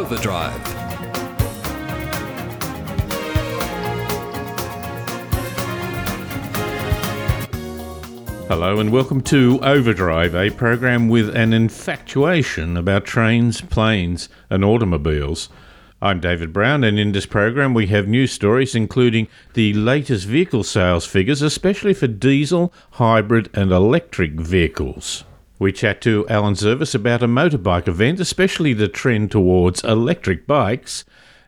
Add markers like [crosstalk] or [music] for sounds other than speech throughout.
Overdrive. Hello and welcome to Overdrive, a program with an infatuation about trains, planes, and automobiles. I'm David Brown, and in this program we have news stories including the latest vehicle sales figures, especially for diesel, hybrid, and electric vehicles. We chat to Alan Zurvas about a motorbike event, especially the trend towards electric bikes.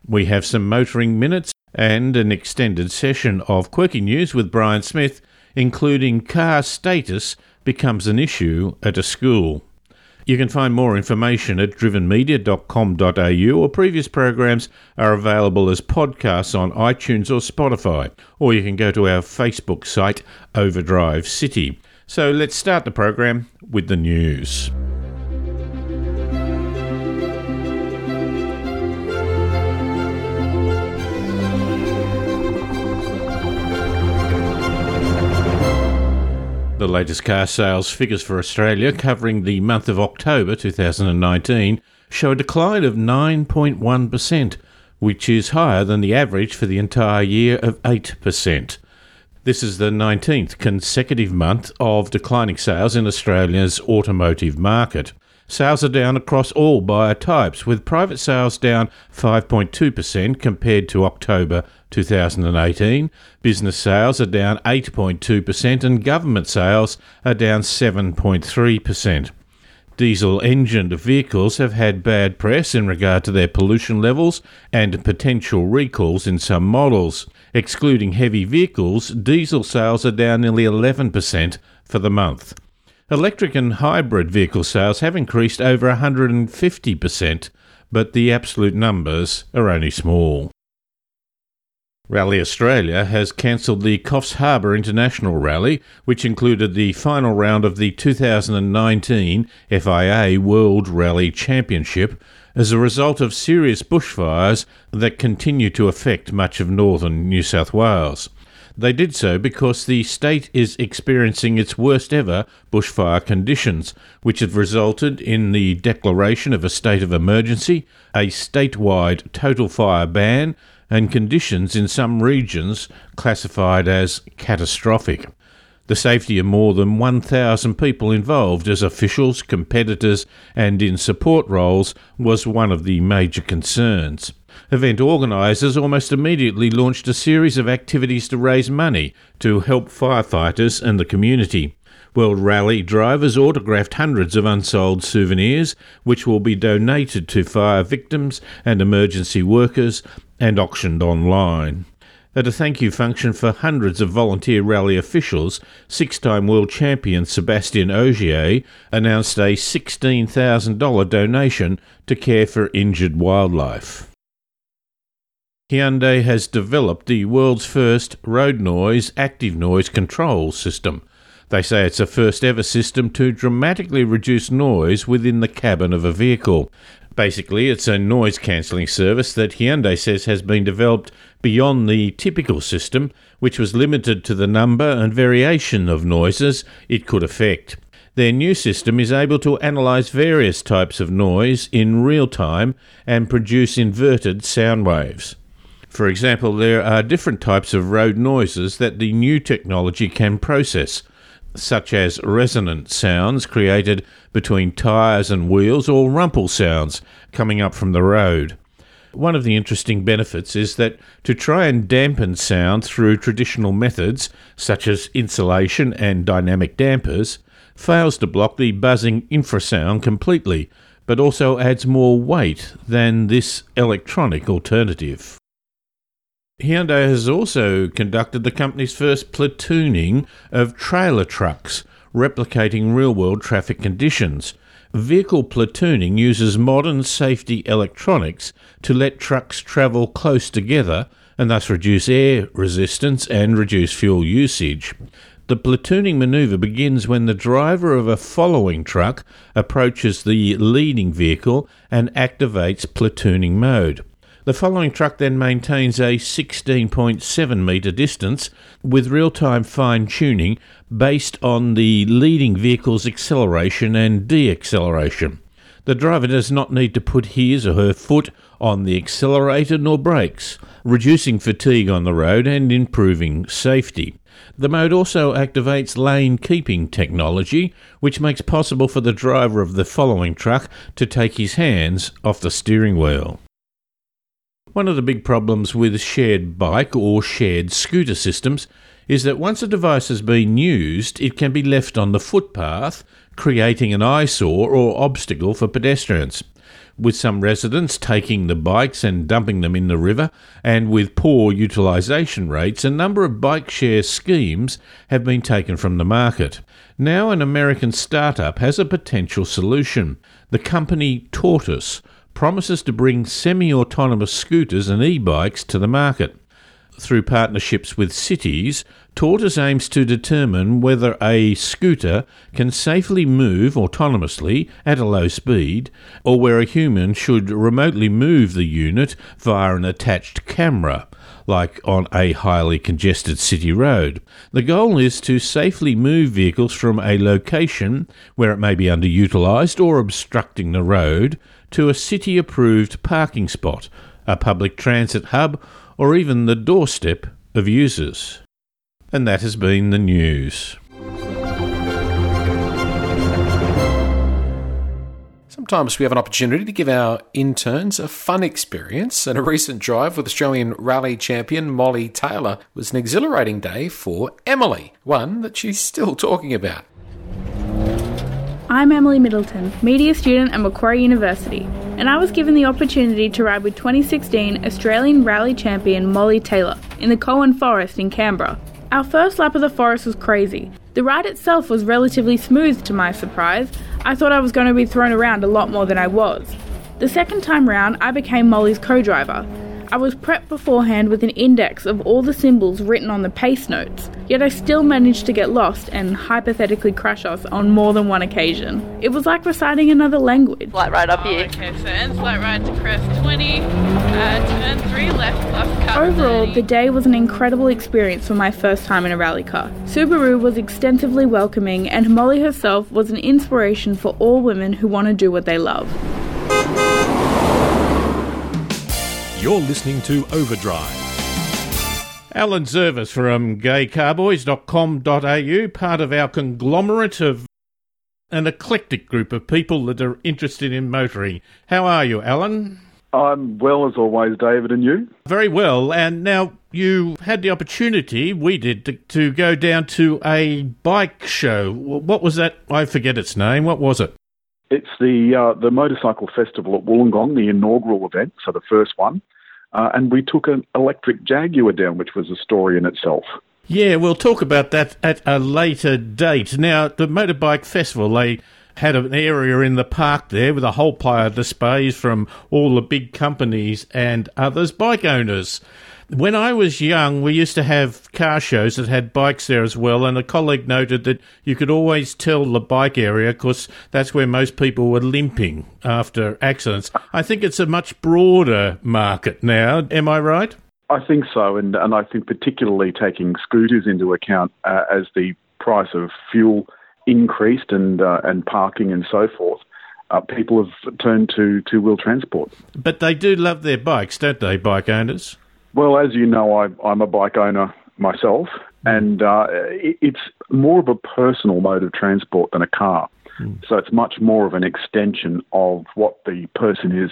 We have some motoring minutes and an extended session of quirky news with Brian Smith, including car status becomes an issue at a school. You can find more information at drivenmedia.com.au or previous programs are available as podcasts on iTunes or Spotify, or you can go to our Facebook site, Overdrive City. So let's start the program with the news. The latest car sales figures for Australia, covering the month of October 2019, show a decline of 9.1%, which is higher than the average for the entire year of 8%. This is the 19th consecutive month of declining sales in Australia's automotive market. Sales are down across all buyer types, with private sales down 5.2% compared to October 2018. Business sales are down 8.2%, and government sales are down 7.3%. Diesel engined vehicles have had bad press in regard to their pollution levels and potential recalls in some models. Excluding heavy vehicles, diesel sales are down nearly 11% for the month. Electric and hybrid vehicle sales have increased over 150%, but the absolute numbers are only small. Rally Australia has cancelled the Coffs Harbour International Rally, which included the final round of the 2019 FIA World Rally Championship, as a result of serious bushfires that continue to affect much of northern New South Wales. They did so because the state is experiencing its worst ever bushfire conditions, which have resulted in the declaration of a state of emergency, a statewide total fire ban, and conditions in some regions classified as catastrophic. The safety of more than 1,000 people involved as officials, competitors, and in support roles was one of the major concerns. Event organisers almost immediately launched a series of activities to raise money to help firefighters and the community. World Rally drivers autographed hundreds of unsold souvenirs, which will be donated to fire victims and emergency workers and auctioned online. At a thank you function for hundreds of volunteer rally officials, six time world champion Sébastien Ogier announced a $16,000 donation to care for injured wildlife. Hyundai has developed the world's first road noise active noise control system. They say it's a first ever system to dramatically reduce noise within the cabin of a vehicle. Basically, it's a noise cancelling service that Hyundai says has been developed beyond the typical system, which was limited to the number and variation of noises it could affect. Their new system is able to analyse various types of noise in real time and produce inverted sound waves. For example, there are different types of road noises that the new technology can process, such as resonant sounds created between tyres and wheels or rumple sounds coming up from the road. One of the interesting benefits is that to try and dampen sound through traditional methods, such as insulation and dynamic dampers, fails to block the buzzing infrasound completely, but also adds more weight than this electronic alternative. Hyundai has also conducted the company's first platooning of trailer trucks, replicating real world traffic conditions. Vehicle platooning uses modern safety electronics to let trucks travel close together and thus reduce air resistance and reduce fuel usage. The platooning maneuver begins when the driver of a following truck approaches the leading vehicle and activates platooning mode. The following truck then maintains a 16.7 metre distance with real time fine tuning based on the leading vehicle's acceleration and deacceleration. The driver does not need to put his or her foot on the accelerator nor brakes, reducing fatigue on the road and improving safety. The mode also activates lane keeping technology, which makes possible for the driver of the following truck to take his hands off the steering wheel. One of the big problems with shared bike or shared scooter systems is that once a device has been used, it can be left on the footpath, creating an eyesore or obstacle for pedestrians with some residents taking the bikes and dumping them in the river, and with poor utilisation rates, a number of bike share schemes have been taken from the market. Now, an American startup has a potential solution. The company Tortoise promises to bring semi autonomous scooters and e bikes to the market through partnerships with cities, Tortoise aims to determine whether a scooter can safely move autonomously at a low speed, or where a human should remotely move the unit via an attached camera, like on a highly congested city road. The goal is to safely move vehicles from a location where it may be underutilised or obstructing the road to a city approved parking spot, a public transit hub, or even the doorstep of users. And that has been the news. Sometimes we have an opportunity to give our interns a fun experience, and a recent drive with Australian rally champion Molly Taylor was an exhilarating day for Emily, one that she's still talking about. I'm Emily Middleton, media student at Macquarie University, and I was given the opportunity to ride with 2016 Australian rally champion Molly Taylor in the Kowen Forest in Canberra. Our first lap of the forest was crazy. The ride itself was relatively smooth to my surprise. I thought I was going to be thrown around a lot more than I was. The second time round, I became Molly's co driver. I was prepped beforehand with an index of all the symbols written on the pace notes, yet I still managed to get lost and hypothetically crash us on more than one occasion. It was like reciting another language. Flight right up Oh, here. okay, so end flight right to crest 20, uh, turn 3 left plus cut Overall, 30. the day was an incredible experience for my first time in a rally car. Subaru was extensively welcoming, and Molly herself was an inspiration for all women who want to do what they love. You're listening to Overdrive. Alan Zurvas from gaycarboys.com.au, part of our conglomerate of an eclectic group of people that are interested in motoring. How are you, Alan? I'm well as always, David, and you? Very well. And now you had the opportunity, we did, to, to go down to a bike show. What was that? I forget its name. What was it? It's the uh, the motorcycle festival at Wollongong, the inaugural event, so the first one, uh, and we took an electric Jaguar down, which was a story in itself. Yeah, we'll talk about that at a later date. Now, the Motorbike Festival, they had an area in the park there with a whole pile of displays from all the big companies and others, bike owners. When I was young, we used to have car shows that had bikes there as well, and a colleague noted that you could always tell the bike area because that's where most people were limping after accidents. I think it's a much broader market now. Am I right? I think so, and and I think particularly taking scooters into account uh, as the price of fuel increased and uh, and parking and so forth. Uh, people have turned to two wheel transport. But they do love their bikes, don't they, bike owners? Well, as you know, I, I'm a bike owner myself, and uh, it, it's more of a personal mode of transport than a car. So it's much more of an extension of what the person is.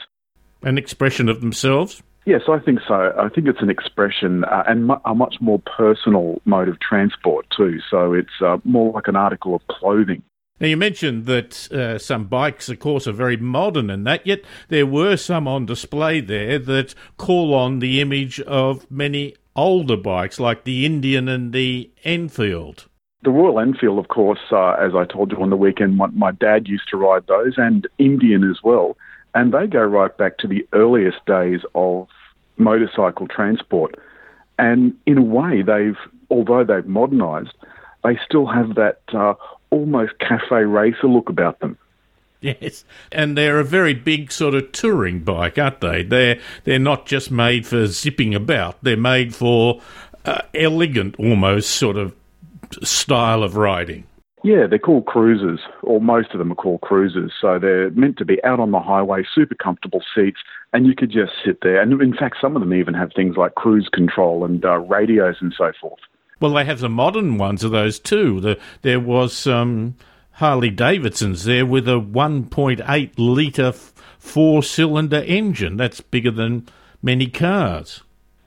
An expression of themselves? Yes, I think so. I think it's an expression uh, and mu- a much more personal mode of transport too. So it's uh, more like an article of clothing. Now, you mentioned that uh, some bikes, of course, are very modern and that, yet there were some on display there that call on the image of many older bikes, like the Indian and the Enfield. The Royal Enfield, of course, uh, as I told you on the weekend, my, my dad used to ride those, and Indian as well. And they go right back to the earliest days of motorcycle transport. And in a way, they've, although they've modernised, they still have that uh, almost cafe racer look about them. Yes, and they're a very big sort of touring bike, aren't they? They're they're not just made for zipping about. They're made for uh, elegant, almost sort of style of riding. Yeah, they're called cruisers, or most of them are called cruisers. So they're meant to be out on the highway, super comfortable seats, and you could just sit there. And in fact, some of them even have things like cruise control and uh, radios and so forth. Well, they have the modern ones of those too. The, there was um, Harley Davidson's there with a 1.8 litre four cylinder engine. That's bigger than many cars.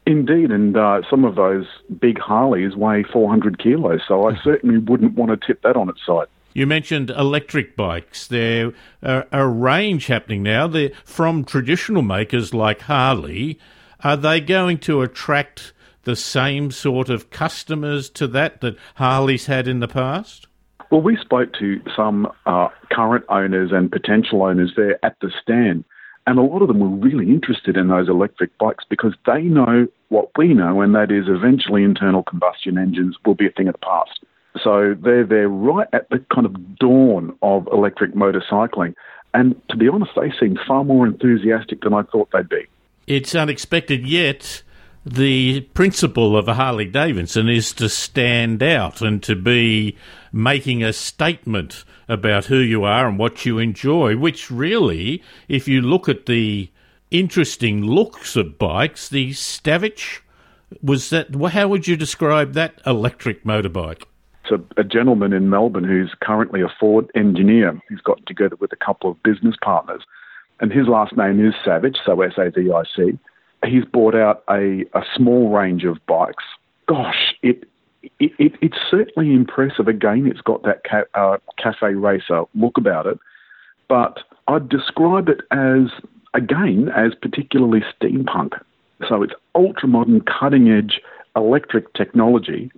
Indeed, and uh, some of those big Harleys weigh 400 kilos, so I [laughs] certainly wouldn't want to tip that on its side. You mentioned electric bikes. There are a range happening now. They're from traditional makers like Harley. Are they going to attract the same sort of customers to that that Harley's had in the past? Well, we spoke to some uh, current owners and potential owners there at the stand, and a lot of them were really interested in those electric bikes because they know what we know, and that is eventually internal combustion engines will be a thing of the past. So they're there right at the kind of dawn of electric motorcycling. And to be honest, they seem far more enthusiastic than I thought they'd be. It's unexpected, yet the principle of a Harley Davidson is to stand out and to be making a statement about who you are and what you enjoy, which really, if you look at the interesting looks of bikes, the Savic was that how would you describe that electric motorbike? It's a, a gentleman in Melbourne who's currently a Ford engineer. He's got together with a couple of business partners, and his last name is Savic, so S A V I C he's brought out a, a small range of bikes. Gosh, it, it, it it's certainly impressive. Again, it's got that ca- uh, cafe racer look about it, but I'd describe it as again as particularly steampunk. So it's ultra modern, cutting edge electric technology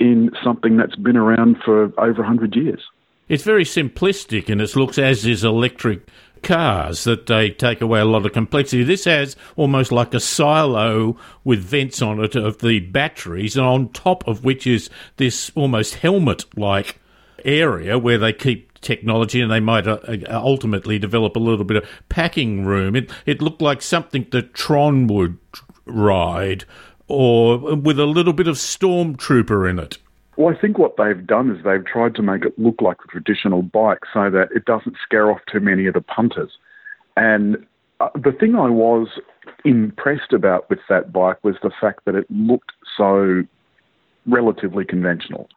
in something that's been around for over 100 years. It's very simplistic in its looks, as is electric cars that they take away a lot of complexity. This has almost like a silo with vents on it of the batteries, and on top of which is this almost helmet like area where they keep technology and they might uh, uh, ultimately develop a little bit of packing room. It, it looked like something that Tron would ride or with a little bit of stormtrooper in it. Well, I think what they've done is they've tried to make it look like a traditional bike so that it doesn't scare off too many of the punters. And uh, the thing I was impressed about with that bike was the fact that it looked so relatively conventional.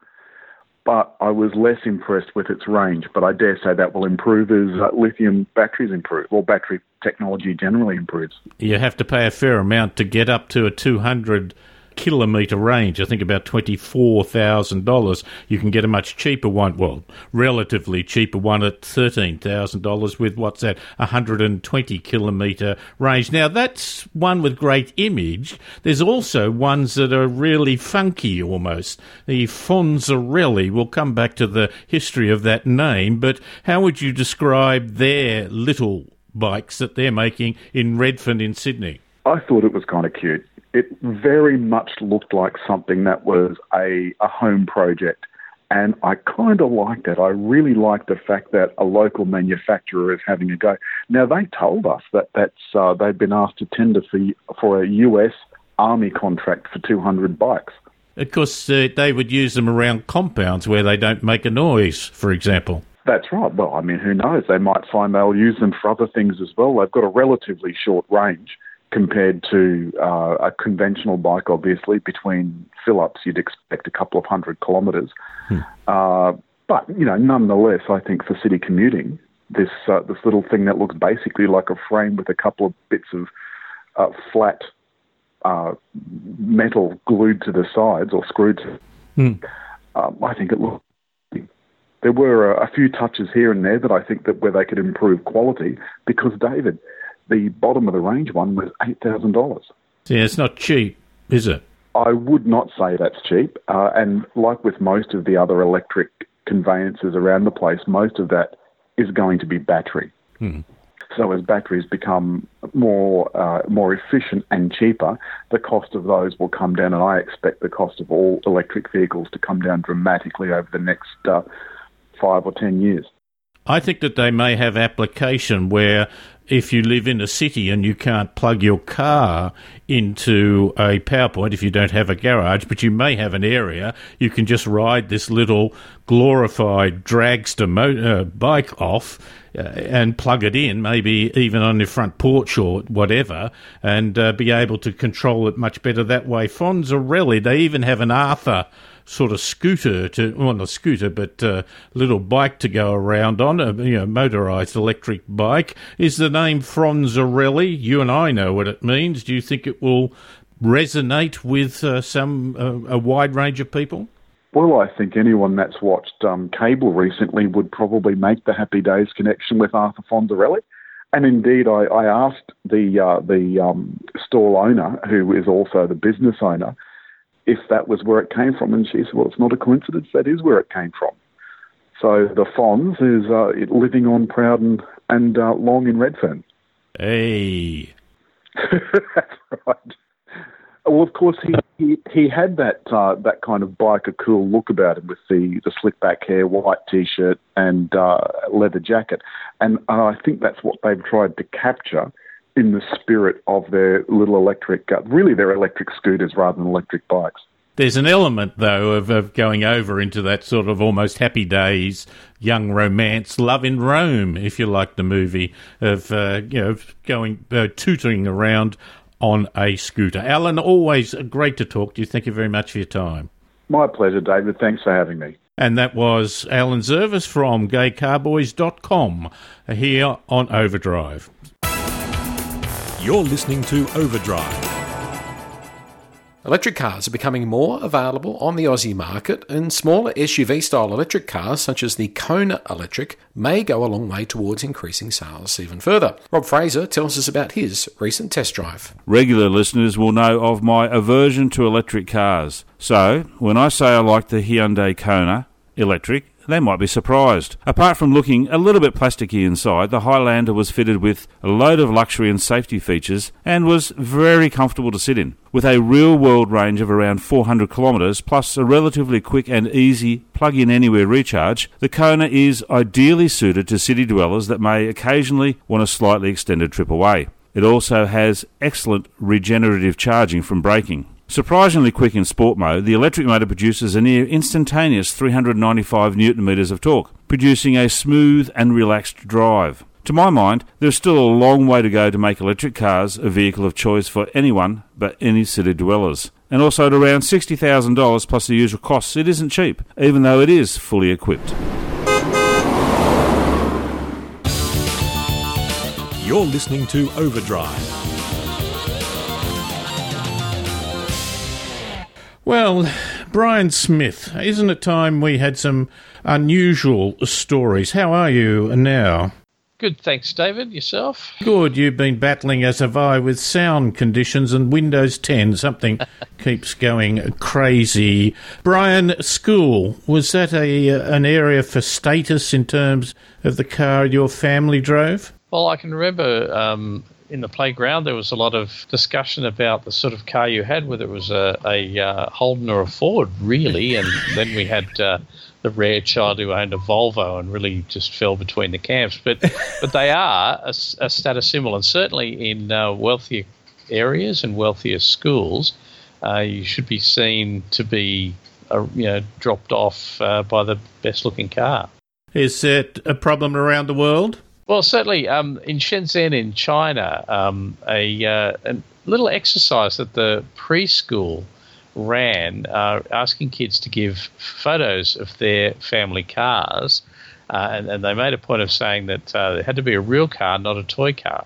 But I was less impressed with its range. But I dare say that will improve as uh, lithium batteries improve, or battery technology generally improves. You have to pay a fair amount to get up to a 200 kilometre range, I think about $24,000. You can get a much cheaper one, well, relatively cheaper one at $13,000 with what's that, 120 kilometre range. Now, that's one with great image. There's also ones that are really funky almost. The Fonzarelli, we'll come back to the history of that name, but how would you describe their little bikes that they're making in Redfern in Sydney? I thought it was kind of cute it very much looked like something that was a, a home project. And I kind of liked it. I really liked the fact that a local manufacturer is having a go. Now they told us that that's uh, they've been asked to tender for for a U.S. Army contract for 200 bikes. Of course, uh, they would use them around compounds where they don't make a noise, for example. That's right. Well, I mean, who knows? They might find they'll use them for other things as well. They've got a relatively short range compared to uh, a conventional bike, obviously, between fill ups, you'd expect a couple of hundred kilometres. Hmm. Uh, but, you know, nonetheless, I think for city commuting, this, uh, this little thing that looks basically like a frame with a couple of bits of uh, flat uh, metal glued to the sides or screwed to hmm. Um, I think it looks. There were a, a few touches here and there that I think that where they could improve quality because David, the bottom of the range one was eight thousand dollars. Yeah, it's not cheap, is it? I would not say that's cheap. Uh, and like with most of the other electric conveyances around the place, most of that is going to be battery. Hmm. So as batteries become more uh, more efficient and cheaper, the cost of those will come down, and I expect the cost of all electric vehicles to come down dramatically over the next uh, five or ten years. I think that they may have application where if you live in a city and you can't plug your car into a power point if you don't have a garage, but you may have an area, you can just ride this little glorified dragster motor, uh, bike off uh, and plug it in, maybe even on your front porch or whatever, and uh, be able to control it much better that way. Fonzarelli, they even have an Arthur sort of scooter to, well, not scooter, but a little bike to go around on, a you know, motorized electric bike. Is the name Fonzarelli? You and I know what it means. Do you think it will resonate with uh, some uh, a wide range of people? Well, I think anyone that's watched um, cable recently would probably make the Happy Days connection with Arthur Fonzarelli. And indeed, I, I asked the uh, the um, stall owner, who is also the business owner, if that was where it came from. And she said, well, it's not a coincidence. That is where it came from. So the Fonz is uh, living on proud and, and uh, long in Redfern. Hey. [laughs] That's right. Well, of course, he, he, he had that uh, that kind of biker cool look about him with the, the slick back hair, white t shirt, and uh, leather jacket. And, and I think that's what they've tried to capture in the spirit of their little electric, uh, really their electric scooters rather than electric bikes. There's an element, though, of, of going over into that sort of almost happy days, young romance, love in Rome, if you like the movie, of uh, you know going uh, tooting around on a scooter. Alan, always great to talk to you. Thank you very much for your time. My pleasure, David. Thanks for having me. And that was Alan Zurvas from gaycarboys.com here on Overdrive. You're listening to Overdrive. Electric cars are becoming more available on the Aussie market, and smaller SUV style electric cars, such as the Kona Electric, may go a long way towards increasing sales even further. Rob Fraser tells us about his recent test drive. Regular listeners will know of my aversion to electric cars. So, when I say I like the Hyundai Kona Electric, they might be surprised. Apart from looking a little bit plasticky inside, the Highlander was fitted with a load of luxury and safety features and was very comfortable to sit in. With a real world range of around 400 kilometres plus a relatively quick and easy plug in anywhere recharge, the Kona is ideally suited to city dwellers that may occasionally want a slightly extended trip away. It also has excellent regenerative charging from braking. Surprisingly quick in sport mode, the electric motor produces a near instantaneous 395 newton meters of torque, producing a smooth and relaxed drive. To my mind, there is still a long way to go to make electric cars a vehicle of choice for anyone but any city dwellers. And also at around $60,000 plus the usual costs, it isn't cheap, even though it is fully equipped. You're listening to Overdrive. Well, Brian Smith, isn't it time we had some unusual stories? How are you now? Good, thanks, David. Yourself? Good. You've been battling as have I with sound conditions and Windows 10. Something [laughs] keeps going crazy. Brian, school was that a an area for status in terms of the car your family drove? Well, I can remember um, in the playground, there was a lot of discussion about the sort of car you had, whether it was a, a uh, Holden or a Ford, really. And then we had uh, the rare child who owned a Volvo and really just fell between the camps. But but they are a, a status symbol, and certainly in uh, wealthier areas and wealthier schools, uh, you should be seen to be uh, you know dropped off uh, by the best looking car. Is it a problem around the world? Well, certainly um, in Shenzhen, in China, um, a, uh, a, little exercise that the preschool ran, uh, asking kids to give photos of their family cars, uh, and, and, they made a point of saying that uh, it had to be a real car, not a toy car.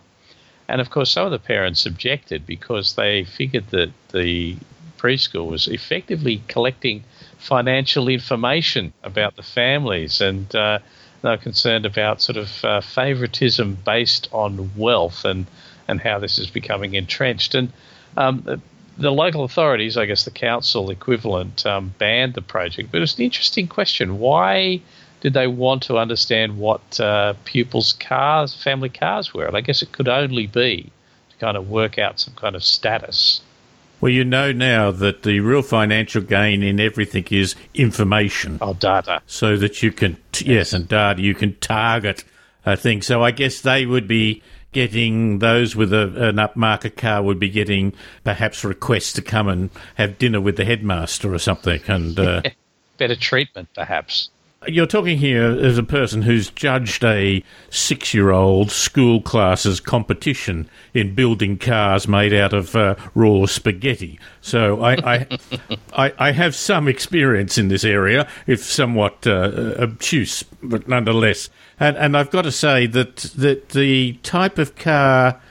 And of course, some of the parents objected because they figured that the preschool was effectively collecting financial information about the families and they're concerned about sort of uh, favoritism based on wealth and, and how this is becoming entrenched. And um, the, the, local authorities, I guess the council equivalent, um, banned the project. But it's an interesting question. Why did they want to understand what uh, pupils' cars, family cars were? And I guess it could only be to kind of work out some kind of status. Well, you know now that the real financial gain in everything is information. Oh, data. So that you can, t- yes, and data, you can target a thing. So I guess they would be getting, those with a, an upmarket car would be getting perhaps requests to come and have dinner with the headmaster or something. And uh, [laughs] Better treatment, perhaps. You're talking here as a person who's judged a six year old school classes competition in building cars made out of uh, raw spaghetti. So I, I, I, I have some experience in this area, if somewhat uh, obtuse, but nonetheless. And, and I've got to say that, that the type of car,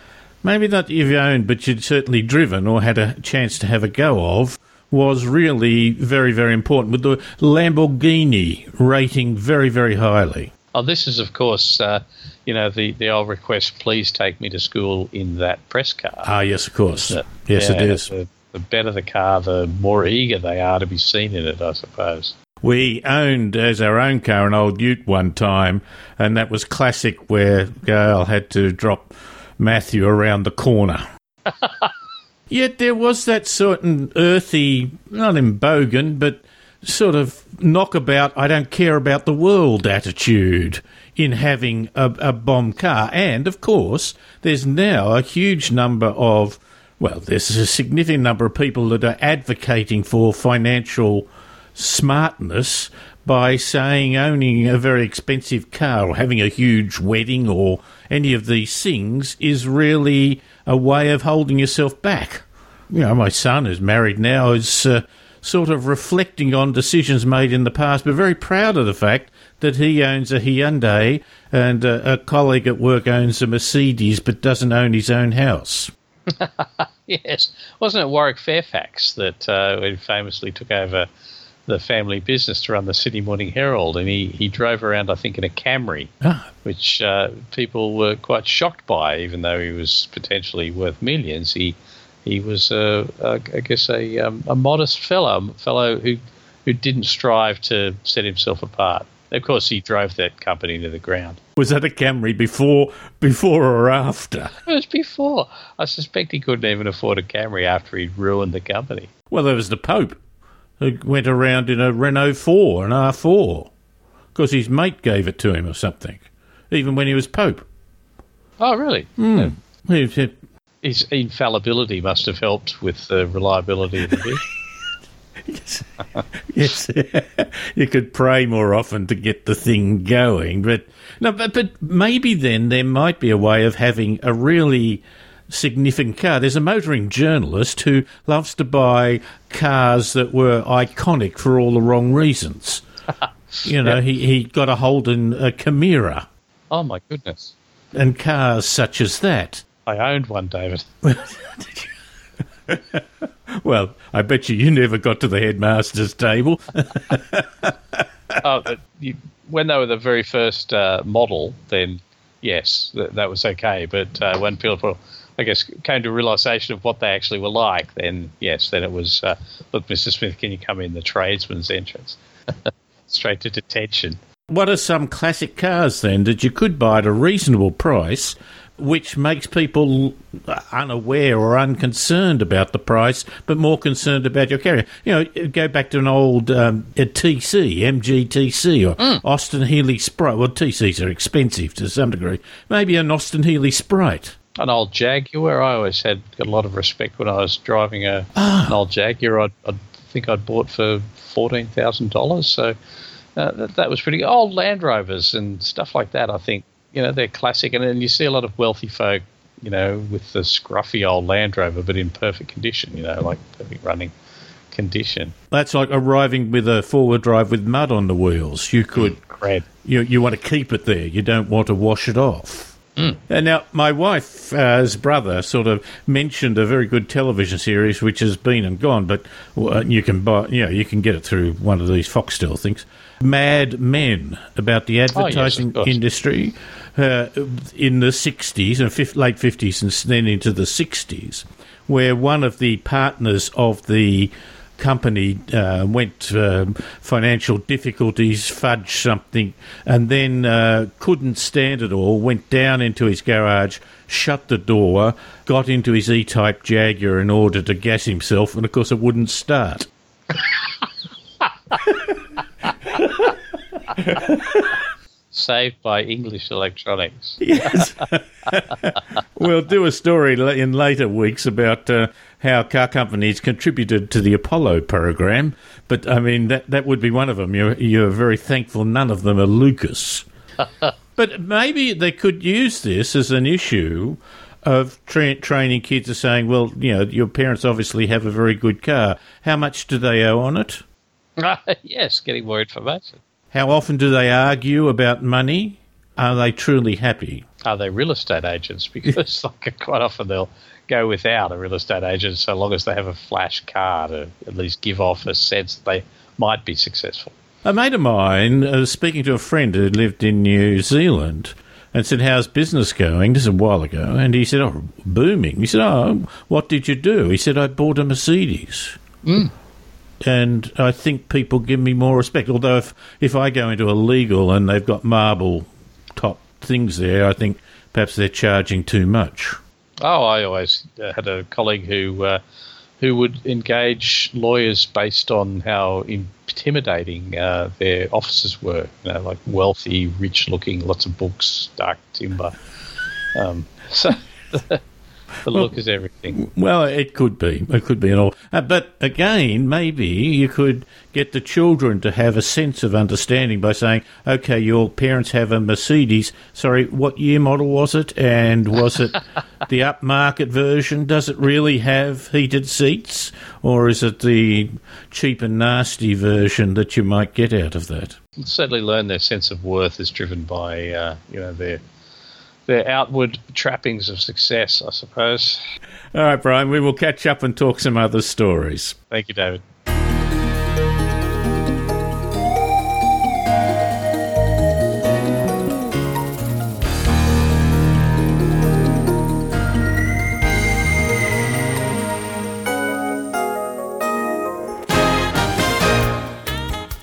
maybe not you've owned, but you'd certainly driven or had a chance to have a go of, was really very, very important, with the Lamborghini rating very, very highly. Oh, this is, of course, uh, you know, the, the old request, please take me to school in that press car. Ah, yes, of course. Yes, yeah, it is. The, the better the car, the more eager they are to be seen in it, I suppose. We owned as our own car an old Ute one time, and that was classic where Gail had to drop Matthew around the corner. [laughs] Yet there was that certain earthy, not in bogan, but sort of knockabout, I don't care about the world attitude in having a, a bomb car. And, of course, there's now a huge number of, well, there's a significant number of people that are advocating for financial smartness by saying owning a very expensive car or having a huge wedding or any of these things is really a way of holding yourself back. You know, my son who's married now is uh, sort of reflecting on decisions made in the past, but very proud of the fact that he owns a Hyundai and uh, a colleague at work owns a Mercedes but doesn't own his own house. [laughs] Yes. Wasn't it Warwick Fairfax that uh, famously took over the family business to run the Sydney Morning Herald? And he, he drove around, I think, in a Camry, Ah. which uh, people were quite shocked by, even though he was potentially worth millions. He he was, uh, uh, I guess, a, um, a modest fellow, fellow who, who didn't strive to set himself apart. Of course, he drove that company to the ground. Was that a Camry before, before or after? It was before. I suspect he couldn't even afford a Camry after he'd ruined the company. Well, there was the Pope who went around in a Renault 4, an R4, because his mate gave it to him or something, even when he was Pope. Oh, really? Hmm. He said, His infallibility must have helped with the reliability of the vehicle. [laughs] [laughs] [laughs] yes, you could pray more often to get the thing going. But no, but, but maybe then there might be a way of having a really significant car. There's a motoring journalist who loves to buy cars that were iconic for all the wrong reasons. [laughs] You know, he, he got a Holden a Camira oh, my goodness. and cars such as that. I owned one, David. [laughs] Well, I bet you you never got to the headmaster's table. [laughs] oh, but you, when they were the very first uh, model, then yes, that, that was okay. But uh, when people, I guess, came to a realization of what they actually were like, then yes, then it was, uh, look, Mr. Smith, can you come in the tradesman's entrance? [laughs] Straight to detention. What are some classic cars then that you could buy at a reasonable price, which makes people unaware or unconcerned about the price, but more concerned about your carrier? You know, go back to an old um, a TC, MGTC, or Austin Healey Sprite. Well, TCs are expensive to some degree. Maybe an Austin Healey Sprite. An old Jaguar. I always had got a lot of respect when I was driving a, an old Jaguar. I'd, I'd think I'd bought for fourteen thousand dollars. So uh, that, that was pretty old Land Rovers and stuff like that. I think you know they're classic, and then you see a lot of wealthy folk, you know, with the scruffy old Land Rover, but in perfect condition. You know, like perfect running condition. That's like arriving with a four-wheel drive with mud on the wheels. You could Cred. you you want to keep it there. You don't want to wash it off. And now, my wife's brother sort of mentioned a very good television series which has been and gone, but uh, you can buy, you know, you can get it through one of these Foxtel things. Mad Men about the advertising course. industry uh, in the '60s and late '50s and then into the '60s, where one of the partners of the company uh, went um, financial difficulties, fudged something, and then uh, couldn't stand it all. Went down into his garage, shut the door, got into his E-Type Jaguar in order to gas himself, and of course it wouldn't start. [laughs] [laughs] Saved by English Electronics. [laughs] Yes. [laughs] we'll do a story in later weeks about uh, how car companies contributed to the Apollo program, but I mean that that would be one of them. You're you're very thankful none of them are Lucas. [laughs] but maybe they could use this as an issue of tra- training kids are saying, well, you know, your parents obviously have a very good car. How much do they owe on it? yes, getting more information. How often do they argue about money? Are they truly happy? Are they real estate agents? [laughs] Because like quite often they'll go without a real estate agent so long as they have a flash car to at least give off a sense that they might be successful. A mate of mine, uh, speaking to a friend who lived in New Zealand, and said, How's business going? This is a while ago. And he said, Oh, booming. He said, Oh, what did you do? He said, I bought a Mercedes. Mm. And I think people give me more respect. Although, if, if I go into a legal and they've got marble top things there, I think perhaps they're charging too much. Oh, I always uh, had a colleague who uh, who would engage lawyers based on how intimidating uh, their offices were. You know, like wealthy, rich-looking, lots of books, dark timber. Um, [laughs] so the, look is everything. Well, it could be. It could be and all. Uh, but again, maybe you could get the children to have a sense of understanding by saying, okay, your parents have a Mercedes. Sorry, what year model was it? And was it [laughs] the upmarket version? Does it really have heated seats? Or is it the cheap and nasty version that you might get out of that? Certainly learn their sense of worth is driven by, uh, you know, their their outward trappings of success, I suppose. All right, Brian, we will catch up and talk some other stories. Thank you, David.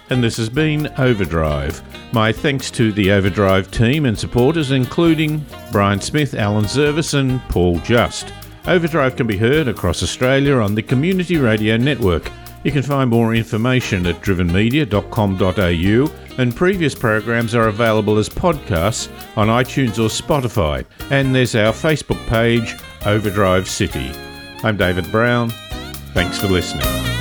And this has been Overdrive. My thanks to the Overdrive team and supporters, including Brian Smith, Alan Zurvas, and Paul Just. Overdrive can be heard across Australia on the Community Radio Network. You can find more information at drivenmedia.com.au, and previous programs are available as podcasts on iTunes or Spotify. And there's our Facebook page, Overdrive City. I'm David Brown. Thanks for listening.